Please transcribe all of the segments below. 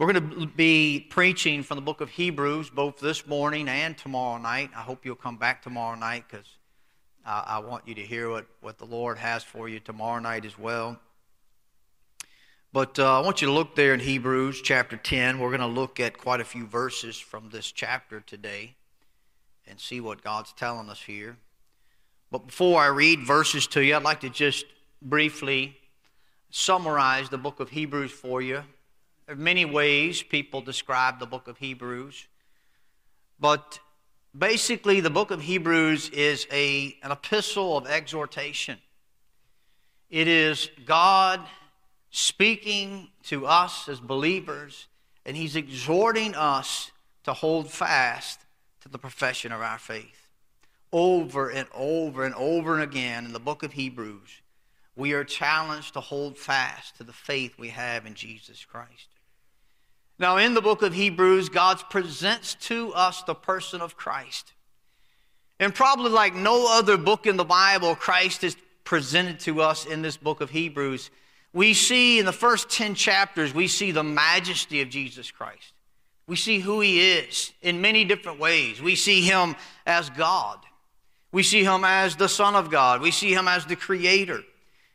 We're going to be preaching from the book of Hebrews both this morning and tomorrow night. I hope you'll come back tomorrow night because I, I want you to hear what, what the Lord has for you tomorrow night as well. But uh, I want you to look there in Hebrews chapter 10. We're going to look at quite a few verses from this chapter today and see what God's telling us here. But before I read verses to you, I'd like to just briefly summarize the book of Hebrews for you many ways people describe the book of Hebrews, but basically, the book of Hebrews is a, an epistle of exhortation. It is God speaking to us as believers, and He's exhorting us to hold fast to the profession of our faith. Over and over and over and again in the book of Hebrews, we are challenged to hold fast to the faith we have in Jesus Christ. Now, in the book of Hebrews, God presents to us the person of Christ. And probably like no other book in the Bible, Christ is presented to us in this book of Hebrews. We see in the first 10 chapters, we see the majesty of Jesus Christ. We see who he is in many different ways. We see him as God. We see him as the Son of God. We see him as the Creator.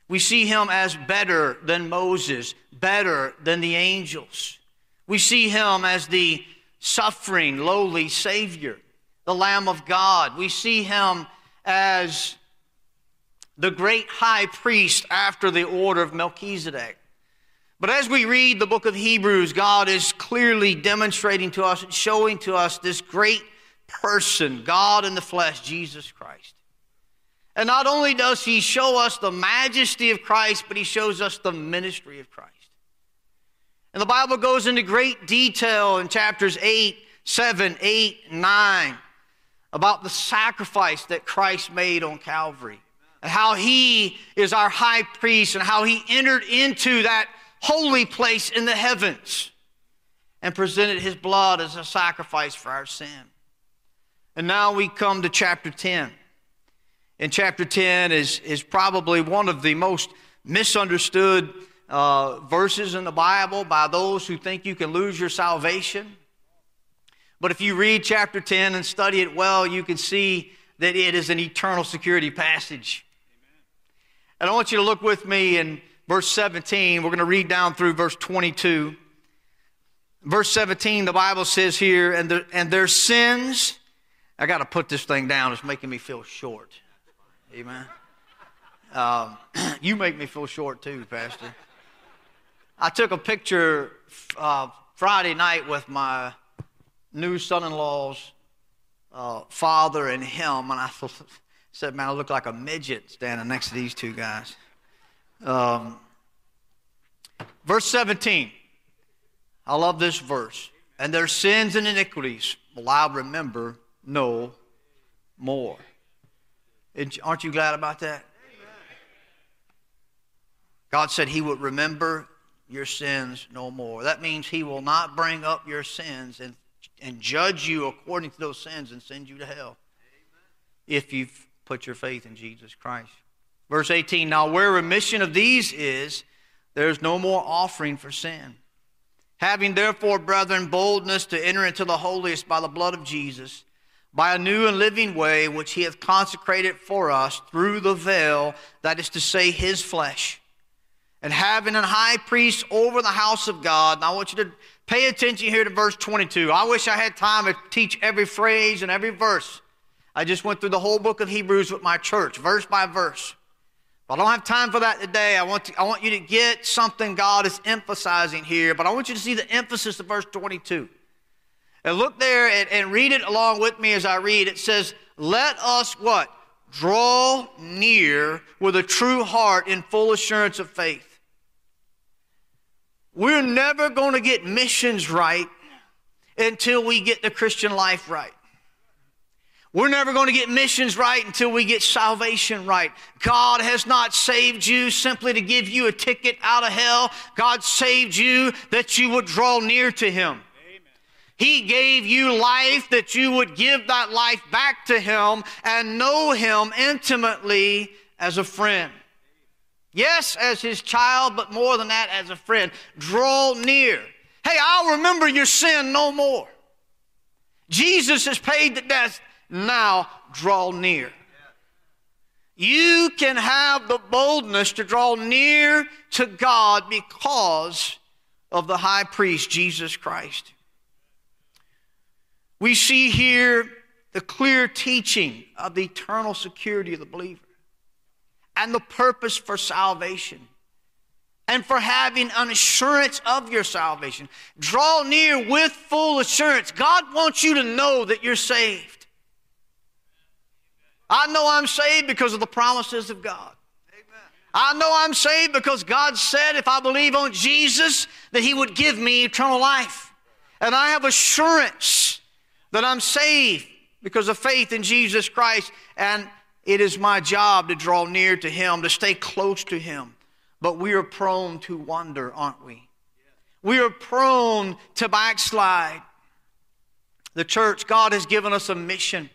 We see him as better than Moses, better than the angels. We see him as the suffering, lowly Savior, the Lamb of God. We see him as the great high priest after the order of Melchizedek. But as we read the book of Hebrews, God is clearly demonstrating to us and showing to us this great person, God in the flesh, Jesus Christ. And not only does he show us the majesty of Christ, but he shows us the ministry of Christ. And the Bible goes into great detail in chapters 8, 7, 8, 9 about the sacrifice that Christ made on Calvary and how he is our high priest and how he entered into that holy place in the heavens and presented his blood as a sacrifice for our sin. And now we come to chapter 10. And chapter 10 is, is probably one of the most misunderstood uh, verses in the Bible by those who think you can lose your salvation. But if you read chapter 10 and study it well, you can see that it is an eternal security passage. Amen. And I want you to look with me in verse 17. We're going to read down through verse 22. Verse 17, the Bible says here, and, the, and their sins, I got to put this thing down, it's making me feel short. Amen. Um, you make me feel short too, Pastor. I took a picture uh, Friday night with my new son in law's uh, father and him, and I said, Man, I look like a midget standing next to these two guys. Um, verse 17. I love this verse. And their sins and iniquities will I remember no more. Aren't you glad about that? God said He would remember your sins no more. That means he will not bring up your sins and, and judge you according to those sins and send you to hell Amen. if you've put your faith in Jesus Christ. Verse 18 Now, where remission of these is, there is no more offering for sin. Having therefore, brethren, boldness to enter into the holiest by the blood of Jesus, by a new and living way which he hath consecrated for us through the veil, that is to say, his flesh and having a high priest over the house of God. And I want you to pay attention here to verse 22. I wish I had time to teach every phrase and every verse. I just went through the whole book of Hebrews with my church, verse by verse. But I don't have time for that today. I want, to, I want you to get something God is emphasizing here, but I want you to see the emphasis of verse 22. And look there and, and read it along with me as I read. It says, Let us what? Draw near with a true heart in full assurance of faith we're never going to get missions right until we get the Christian life right. We're never going to get missions right until we get salvation right. God has not saved you simply to give you a ticket out of hell. God saved you that you would draw near to Him. He gave you life that you would give that life back to Him and know Him intimately as a friend. Yes, as his child, but more than that, as a friend. Draw near. Hey, I'll remember your sin no more. Jesus has paid the debt. Now draw near. You can have the boldness to draw near to God because of the high priest, Jesus Christ. We see here the clear teaching of the eternal security of the believer and the purpose for salvation and for having an assurance of your salvation. Draw near with full assurance. God wants you to know that you're saved. I know I'm saved because of the promises of God. I know I'm saved because God said if I believe on Jesus, that He would give me eternal life. And I have assurance that I'm saved because of faith in Jesus Christ. And it is my job to draw near to Him, to stay close to Him. But we are prone to wander, aren't we? We are prone to backslide. The church, God has given us a mission.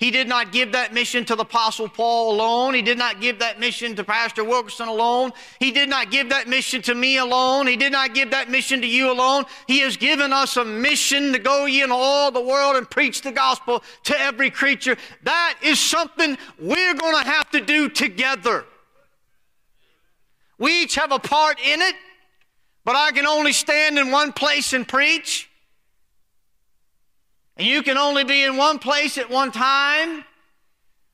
He did not give that mission to the Apostle Paul alone. He did not give that mission to Pastor Wilkerson alone. He did not give that mission to me alone. He did not give that mission to you alone. He has given us a mission to go ye in all the world and preach the gospel to every creature. That is something we're going to have to do together. We each have a part in it, but I can only stand in one place and preach. And you can only be in one place at one time.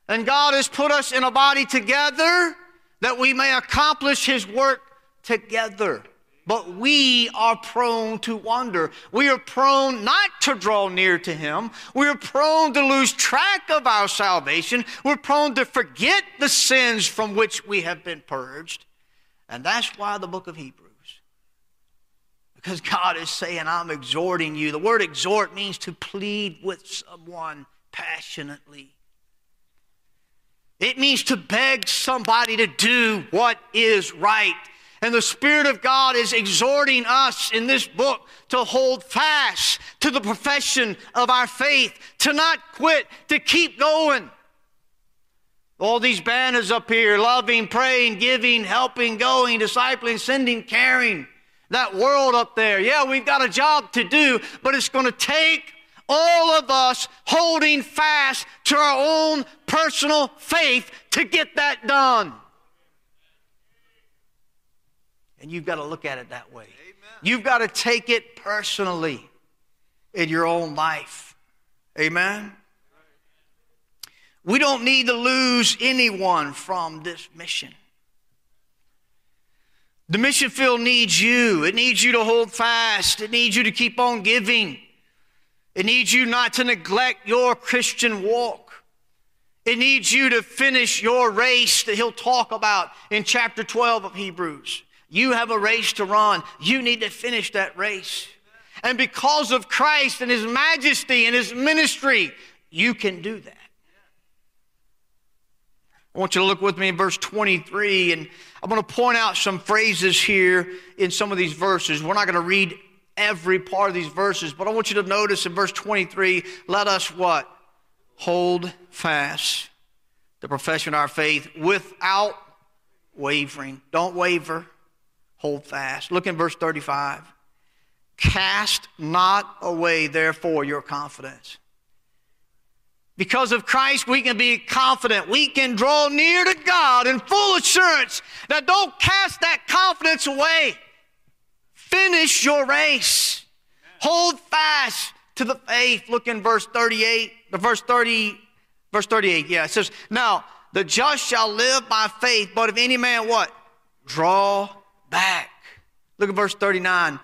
And God has put us in a body together that we may accomplish His work together. But we are prone to wander. We are prone not to draw near to Him. We are prone to lose track of our salvation. We're prone to forget the sins from which we have been purged. And that's why the book of Hebrews because God is saying, I'm exhorting you. The word exhort means to plead with someone passionately. It means to beg somebody to do what is right. And the Spirit of God is exhorting us in this book to hold fast to the profession of our faith, to not quit, to keep going. All these banners up here loving, praying, giving, helping, going, discipling, sending, caring that world up there. Yeah, we've got a job to do, but it's going to take all of us holding fast to our own personal faith to get that done. And you've got to look at it that way. Amen. You've got to take it personally in your own life. Amen. We don't need to lose anyone from this mission. The mission field needs you. It needs you to hold fast. It needs you to keep on giving. It needs you not to neglect your Christian walk. It needs you to finish your race that he'll talk about in chapter 12 of Hebrews. You have a race to run. You need to finish that race. And because of Christ and his majesty and his ministry, you can do that. I want you to look with me in verse 23, and I'm going to point out some phrases here in some of these verses. We're not going to read every part of these verses, but I want you to notice in verse 23 let us what? Hold fast the profession of our faith without wavering. Don't waver, hold fast. Look in verse 35. Cast not away, therefore, your confidence because of Christ, we can be confident. We can draw near to God in full assurance that don't cast that confidence away. Finish your race. Hold fast to the faith. Look in verse 38, the verse 30, verse 38. Yeah, it says, Now the just shall live by faith, but if any man what? Draw back. Look at verse 39.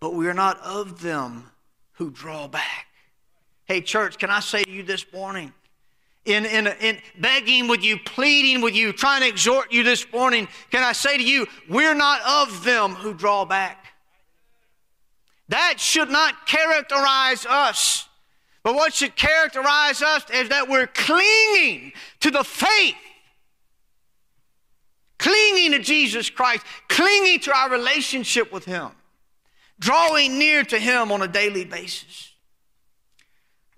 But we are not of them who draw back. Hey, church, can I say to you this morning, in, in, in begging with you, pleading with you, trying to exhort you this morning, can I say to you, we're not of them who draw back. That should not characterize us. But what should characterize us is that we're clinging to the faith, clinging to Jesus Christ, clinging to our relationship with Him, drawing near to Him on a daily basis.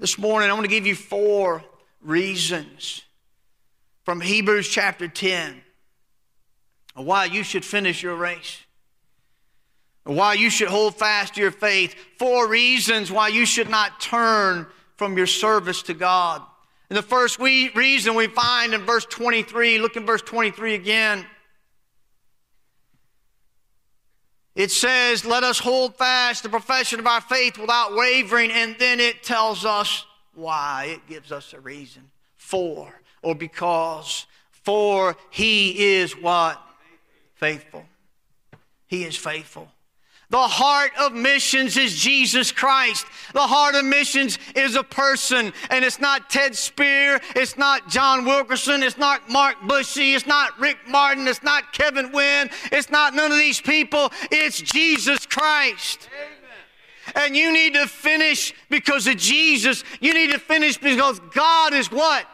This morning, I want to give you four reasons from Hebrews chapter 10 why you should finish your race. why you should hold fast to your faith, four reasons why you should not turn from your service to God. And the first we, reason we find in verse 23, look in verse 23 again. It says, Let us hold fast the profession of our faith without wavering. And then it tells us why. It gives us a reason. For, or because. For he is what? Faithful. He is faithful. The heart of missions is Jesus Christ. The heart of missions is a person. And it's not Ted Spear. It's not John Wilkerson. It's not Mark Bushy. It's not Rick Martin. It's not Kevin Wynn. It's not none of these people. It's Jesus Christ. Amen. And you need to finish because of Jesus. You need to finish because God is what?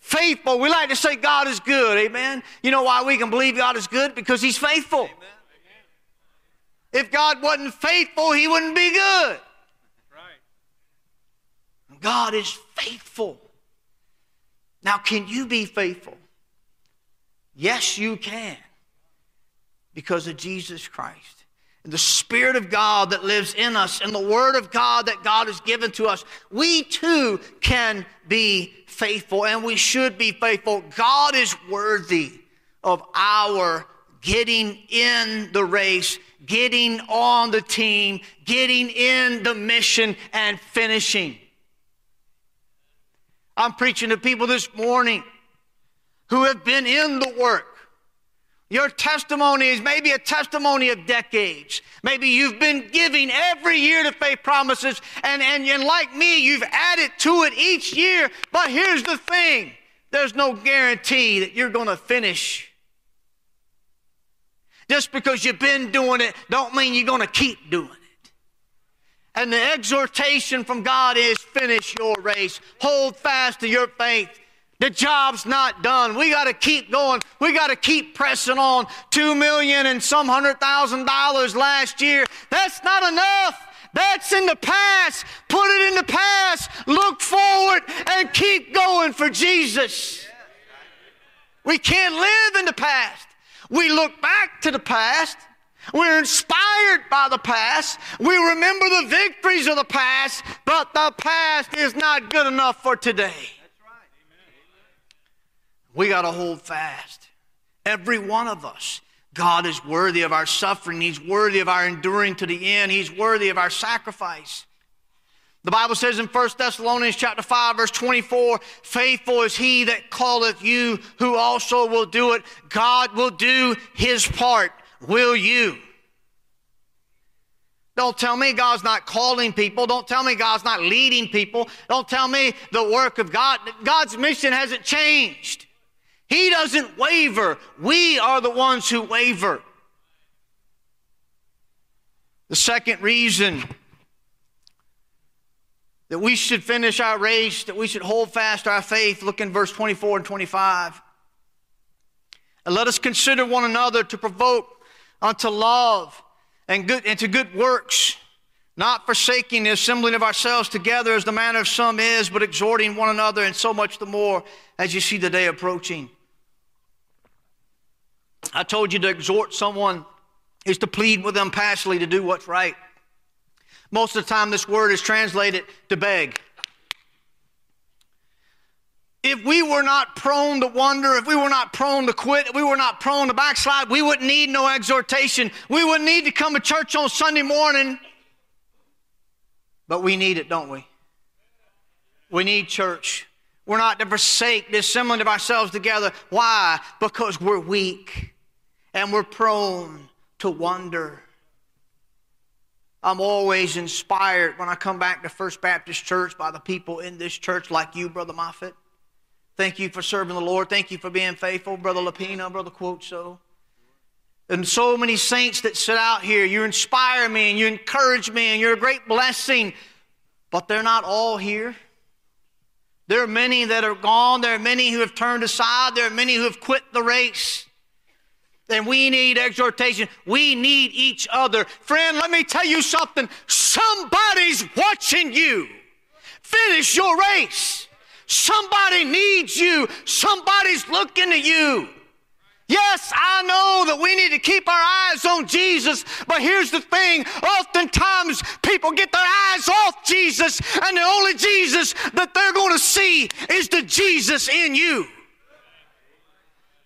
Faithful. We like to say God is good. Amen. You know why we can believe God is good? Because He's faithful. Amen. If God wasn't faithful, he wouldn't be good. Right. God is faithful. Now, can you be faithful? Yes, you can. Because of Jesus Christ. And the Spirit of God that lives in us and the Word of God that God has given to us, we too can be faithful and we should be faithful. God is worthy of our getting in the race getting on the team, getting in the mission, and finishing. I'm preaching to people this morning who have been in the work. Your testimony is maybe a testimony of decades. Maybe you've been giving every year to faith promises, and, and, and like me, you've added to it each year. But here's the thing there's no guarantee that you're going to finish just because you've been doing it don't mean you're going to keep doing it. And the exhortation from God is finish your race. Hold fast to your faith. The job's not done. We got to keep going. We got to keep pressing on. Two million and some hundred thousand dollars last year. That's not enough. That's in the past. Put it in the past. Look forward and keep going for Jesus. We can't live in the past. We look back to the past. We're inspired by the past. We remember the victories of the past, but the past is not good enough for today. We got to hold fast. Every one of us. God is worthy of our suffering. He's worthy of our enduring to the end. He's worthy of our sacrifice. The Bible says in 1 Thessalonians chapter 5 verse 24, faithful is he that calleth you who also will do it. God will do his part. Will you? Don't tell me God's not calling people. Don't tell me God's not leading people. Don't tell me the work of God. God's mission hasn't changed. He doesn't waver. We are the ones who waver. The second reason that we should finish our race, that we should hold fast our faith. Look in verse 24 and 25. And let us consider one another to provoke unto love and, good, and to good works, not forsaking the assembling of ourselves together as the manner of some is, but exhorting one another, and so much the more as you see the day approaching. I told you to exhort someone is to plead with them passionately to do what's right. Most of the time, this word is translated to beg. If we were not prone to wonder, if we were not prone to quit, if we were not prone to backslide, we wouldn't need no exhortation. We wouldn't need to come to church on Sunday morning. But we need it, don't we? We need church. We're not to forsake the assembling of ourselves together. Why? Because we're weak and we're prone to wonder. I'm always inspired when I come back to First Baptist Church by the people in this church, like you, Brother Moffitt. Thank you for serving the Lord. Thank you for being faithful, Brother Lapina, Brother Quoteso. And so many saints that sit out here, you inspire me and you encourage me and you're a great blessing. But they're not all here. There are many that are gone. There are many who have turned aside. There are many who have quit the race. And we need exhortation. We need each other. Friend, let me tell you something. Somebody's watching you. Finish your race. Somebody needs you. Somebody's looking at you. Yes, I know that we need to keep our eyes on Jesus, but here's the thing. Oftentimes people get their eyes off Jesus, and the only Jesus that they're going to see is the Jesus in you.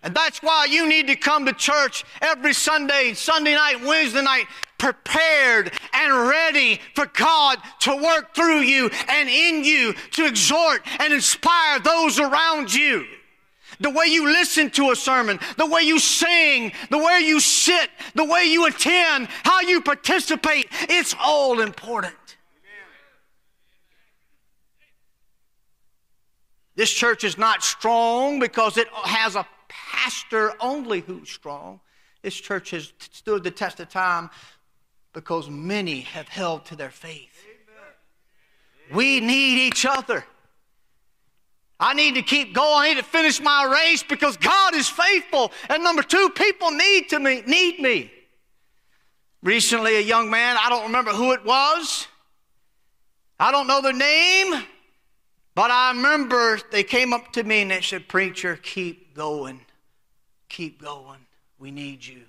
And that's why you need to come to church every Sunday, Sunday night, Wednesday night, prepared and ready for God to work through you and in you to exhort and inspire those around you the way you listen to a sermon, the way you sing, the way you sit, the way you attend, how you participate. It's all important. This church is not strong because it has a pastor only who's strong. This church has stood the test of time because many have held to their faith. We need each other. I need to keep going. I need to finish my race because God is faithful. And number two, people need to me, need me. Recently, a young man, I don't remember who it was. I don't know their name, but I remember they came up to me and they said, Preacher, keep going. Keep going. We need you.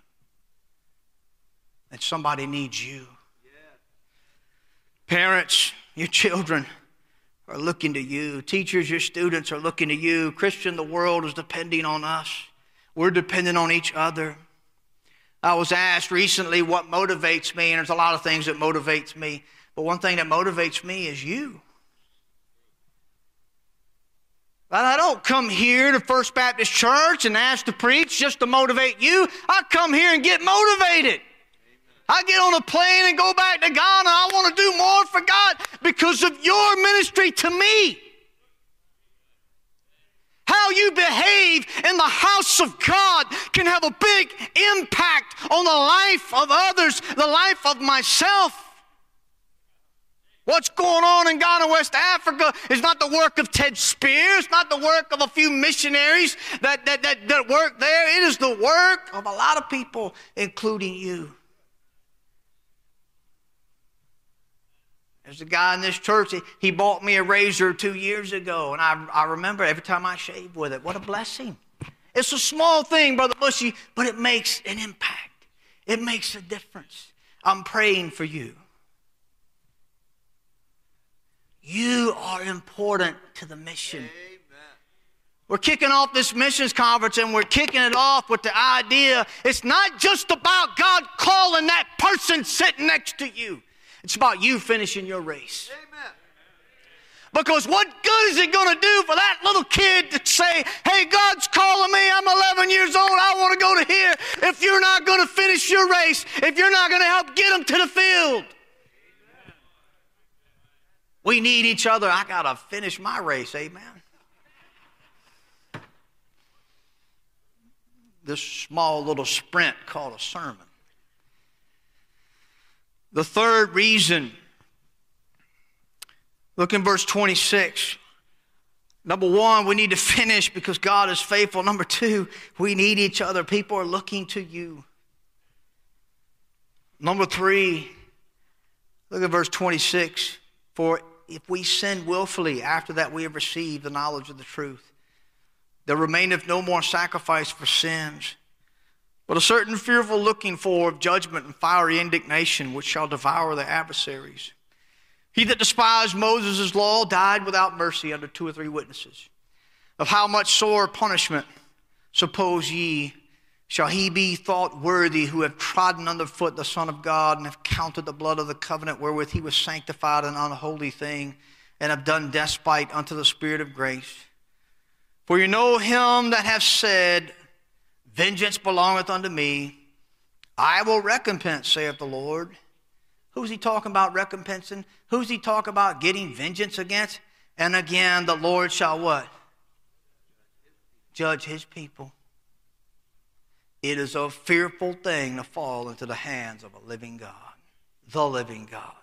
And somebody needs you. Parents, your children are looking to you. Teachers, your students are looking to you. Christian, the world is depending on us. We're dependent on each other. I was asked recently what motivates me, and there's a lot of things that motivates me, but one thing that motivates me is you. I don't come here to First Baptist Church and ask to preach just to motivate you. I come here and get motivated. I get on a plane and go back to Ghana. I want to do more for God because of your ministry to me. How you behave in the house of God can have a big impact on the life of others, the life of myself. What's going on in Ghana, West Africa, is not the work of Ted Spears, not the work of a few missionaries that, that, that, that work there. It is the work of a lot of people, including you. There's a guy in this church, he bought me a razor two years ago, and I, I remember every time I shave with it. What a blessing. It's a small thing, Brother Bushy, but it makes an impact. It makes a difference. I'm praying for you. You are important to the mission. Amen. We're kicking off this missions conference and we're kicking it off with the idea it's not just about God calling that person sitting next to you. It's about you finishing your race. Amen. Because what good is it going to do for that little kid to say, hey, God's calling me, I'm 11 years old, I want to go to here, if you're not going to finish your race, if you're not going to help get them to the field? We need each other. I got to finish my race, amen. This small little sprint called a sermon. The third reason, look in verse 26. Number one, we need to finish because God is faithful. Number two, we need each other. People are looking to you. Number three, look at verse 26. For if we sin willfully after that we have received the knowledge of the truth, there remaineth no more sacrifice for sins but a certain fearful looking for of judgment and fiery indignation which shall devour the adversaries. He that despised Moses' law died without mercy under two or three witnesses. Of how much sore punishment, suppose ye, shall he be thought worthy who have trodden underfoot the Son of God and have counted the blood of the covenant wherewith he was sanctified an unholy thing and have done despite unto the Spirit of grace? For you know him that hath said, Vengeance belongeth unto me. I will recompense, saith the Lord. Who's he talking about recompensing? Who's he talking about getting vengeance against? And again, the Lord shall what? Judge his people. It is a fearful thing to fall into the hands of a living God, the living God.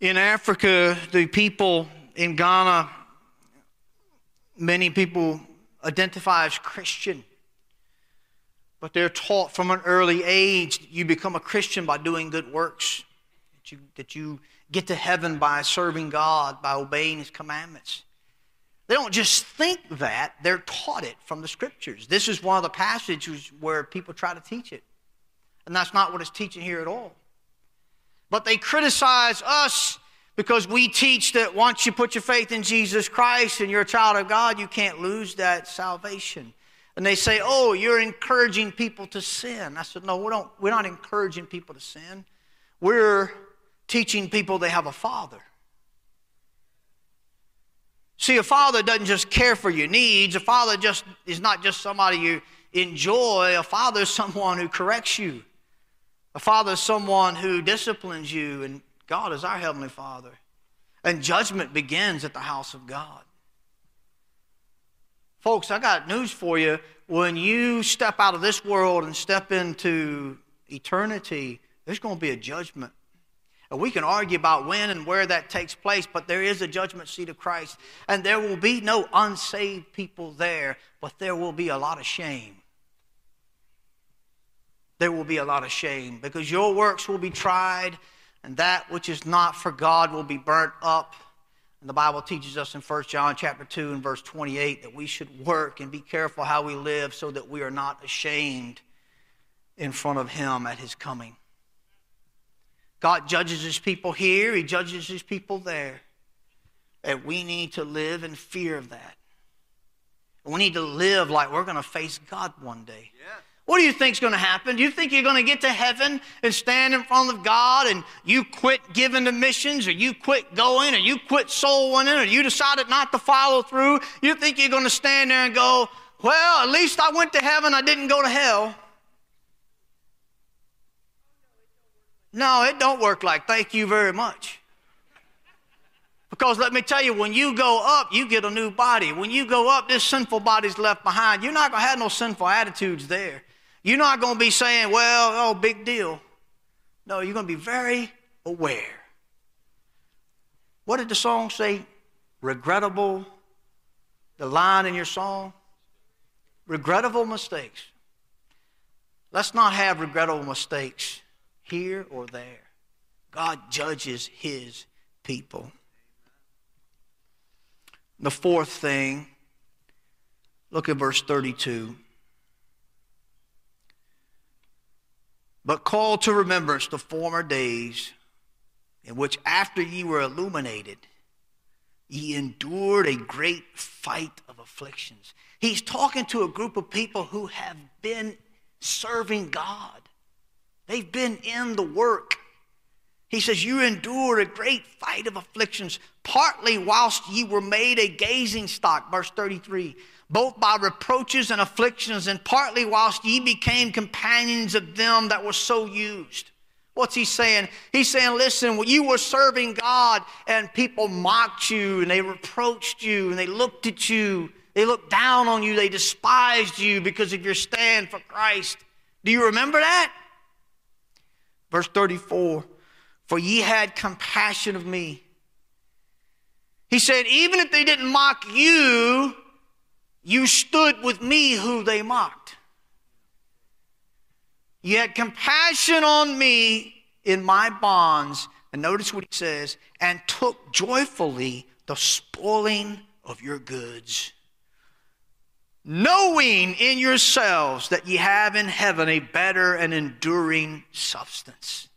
In Africa, the people in Ghana, many people identify as Christian. But they're taught from an early age you become a Christian by doing good works, that you, that you get to heaven by serving God, by obeying His commandments. They don't just think that, they're taught it from the scriptures. This is one of the passages where people try to teach it. And that's not what it's teaching here at all. But they criticize us because we teach that once you put your faith in Jesus Christ and you're a child of God, you can't lose that salvation. And they say, Oh, you're encouraging people to sin. I said, No, we don't, we're not encouraging people to sin. We're teaching people they have a father. See, a father doesn't just care for your needs. A father just is not just somebody you enjoy. A father is someone who corrects you. A father is someone who disciplines you, and God is our Heavenly Father. And judgment begins at the house of God. Folks, I got news for you. When you step out of this world and step into eternity, there's going to be a judgment. We can argue about when and where that takes place, but there is a judgment seat of Christ. And there will be no unsaved people there, but there will be a lot of shame there will be a lot of shame because your works will be tried and that which is not for God will be burnt up. And the Bible teaches us in 1 John chapter 2 and verse 28 that we should work and be careful how we live so that we are not ashamed in front of him at his coming. God judges his people here, he judges his people there. And we need to live in fear of that. We need to live like we're going to face God one day. Yeah. What do you think is going to happen? Do you think you're going to get to heaven and stand in front of God and you quit giving to missions or you quit going or you quit soul winning or you decided not to follow through? You think you're going to stand there and go, well, at least I went to heaven, I didn't go to hell. No, it don't work like thank you very much. Because let me tell you, when you go up, you get a new body. When you go up, this sinful body's left behind. You're not going to have no sinful attitudes there. You're not going to be saying, well, oh, big deal. No, you're going to be very aware. What did the song say? Regrettable, the line in your song? Regrettable mistakes. Let's not have regrettable mistakes here or there. God judges his people. The fourth thing, look at verse 32. but call to remembrance the former days in which after ye were illuminated, ye endured a great fight of afflictions. He's talking to a group of people who have been serving God. They've been in the work. He says, You endured a great fight of afflictions, partly whilst ye were made a gazing stock, verse 33, both by reproaches and afflictions, and partly whilst ye became companions of them that were so used. What's he saying? He's saying, listen, you were serving God and people mocked you and they reproached you and they looked at you, they looked down on you, they despised you because of your stand for Christ. Do you remember that? Verse 34 For ye had compassion of me. He said, even if they didn't mock you, you stood with me who they mocked. You had compassion on me in my bonds. And notice what he says, and took joyfully the spoiling of your goods, knowing in yourselves that ye have in heaven a better and enduring substance.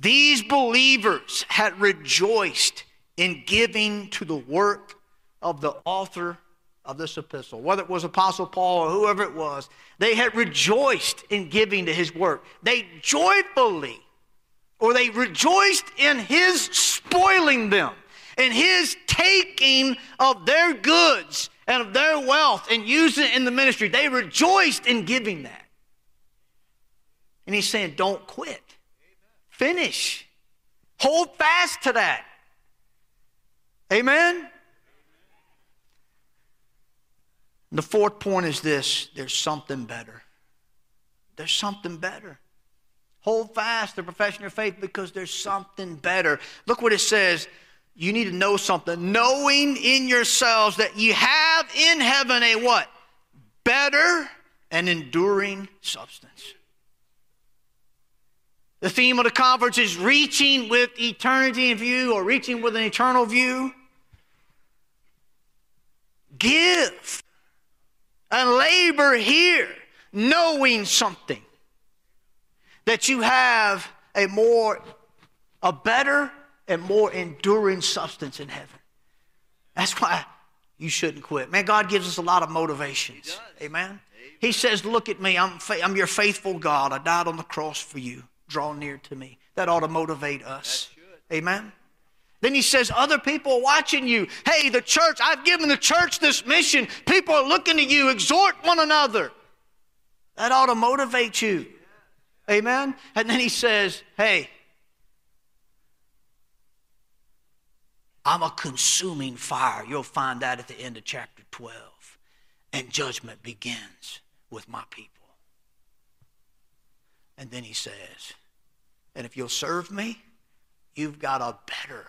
These believers had rejoiced in giving to the work of the author of this epistle, whether it was Apostle Paul or whoever it was, they had rejoiced in giving to his work. They joyfully, or they rejoiced in his spoiling them, in his taking of their goods and of their wealth and using it in the ministry. They rejoiced in giving that. And he's saying, don't quit. Finish. Hold fast to that. Amen? And the fourth point is this there's something better. There's something better. Hold fast the profession of faith because there's something better. Look what it says. You need to know something. Knowing in yourselves that you have in heaven a what? Better and enduring substance. The theme of the conference is reaching with eternity in view or reaching with an eternal view. give and labor here, knowing something that you have a more, a better and more enduring substance in heaven. That's why you shouldn't quit. Man, God gives us a lot of motivations. Amen? Amen. He says, Look at me. I'm, fa- I'm your faithful God. I died on the cross for you. Draw near to me. That ought to motivate us. Amen? Then he says, Other people are watching you. Hey, the church, I've given the church this mission. People are looking to you. Exhort one another. That ought to motivate you. Amen? And then he says, Hey, I'm a consuming fire. You'll find that at the end of chapter 12. And judgment begins with my people. And then he says, And if you'll serve me, you've got a better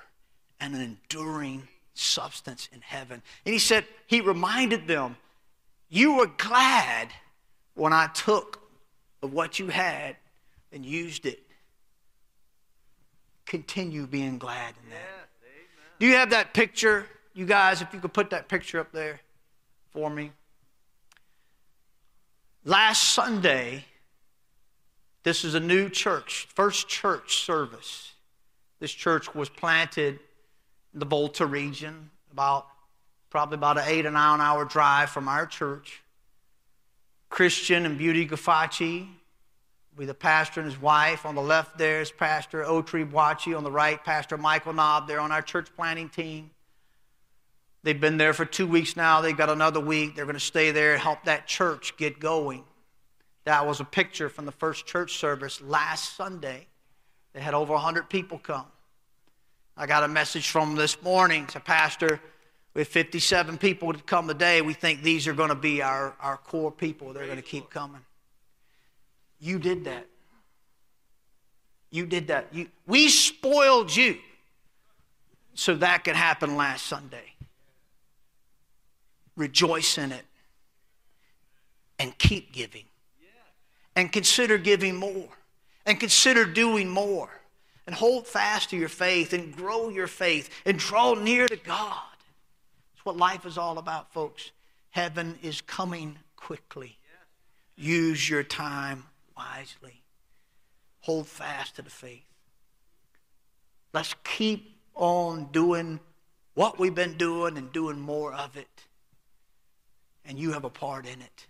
and an enduring substance in heaven. And he said, He reminded them, You were glad when I took of what you had and used it. Continue being glad in that. Do you have that picture? You guys, if you could put that picture up there for me. Last Sunday, this is a new church, first church service. This church was planted in the Volta region, about probably about an eight or nine hour drive from our church. Christian and Beauty Gafachi, be the pastor and his wife. On the left there is Pastor Otri Bwachi. On the right, Pastor Michael Knob. They're on our church planning team. They've been there for two weeks now. They've got another week. They're going to stay there and help that church get going. That was a picture from the first church service last Sunday. They had over 100 people come. I got a message from this morning to Pastor. We have 57 people to come today. We think these are going to be our, our core people. They're going to keep coming. You did that. You did that. You, we spoiled you so that could happen last Sunday. Rejoice in it and keep giving. And consider giving more. And consider doing more. And hold fast to your faith and grow your faith and draw near to God. That's what life is all about, folks. Heaven is coming quickly. Use your time wisely. Hold fast to the faith. Let's keep on doing what we've been doing and doing more of it. And you have a part in it.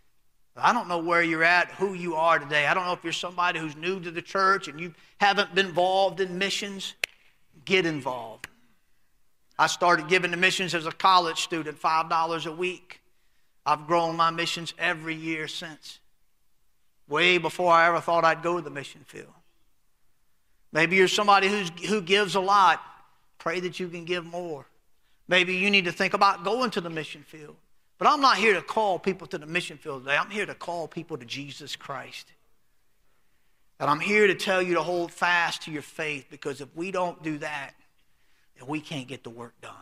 I don't know where you're at, who you are today. I don't know if you're somebody who's new to the church and you haven't been involved in missions. Get involved. I started giving to missions as a college student, $5 a week. I've grown my missions every year since way before I ever thought I'd go to the mission field. Maybe you're somebody who's, who gives a lot. Pray that you can give more. Maybe you need to think about going to the mission field. But I'm not here to call people to the mission field today. I'm here to call people to Jesus Christ. And I'm here to tell you to hold fast to your faith because if we don't do that, then we can't get the work done.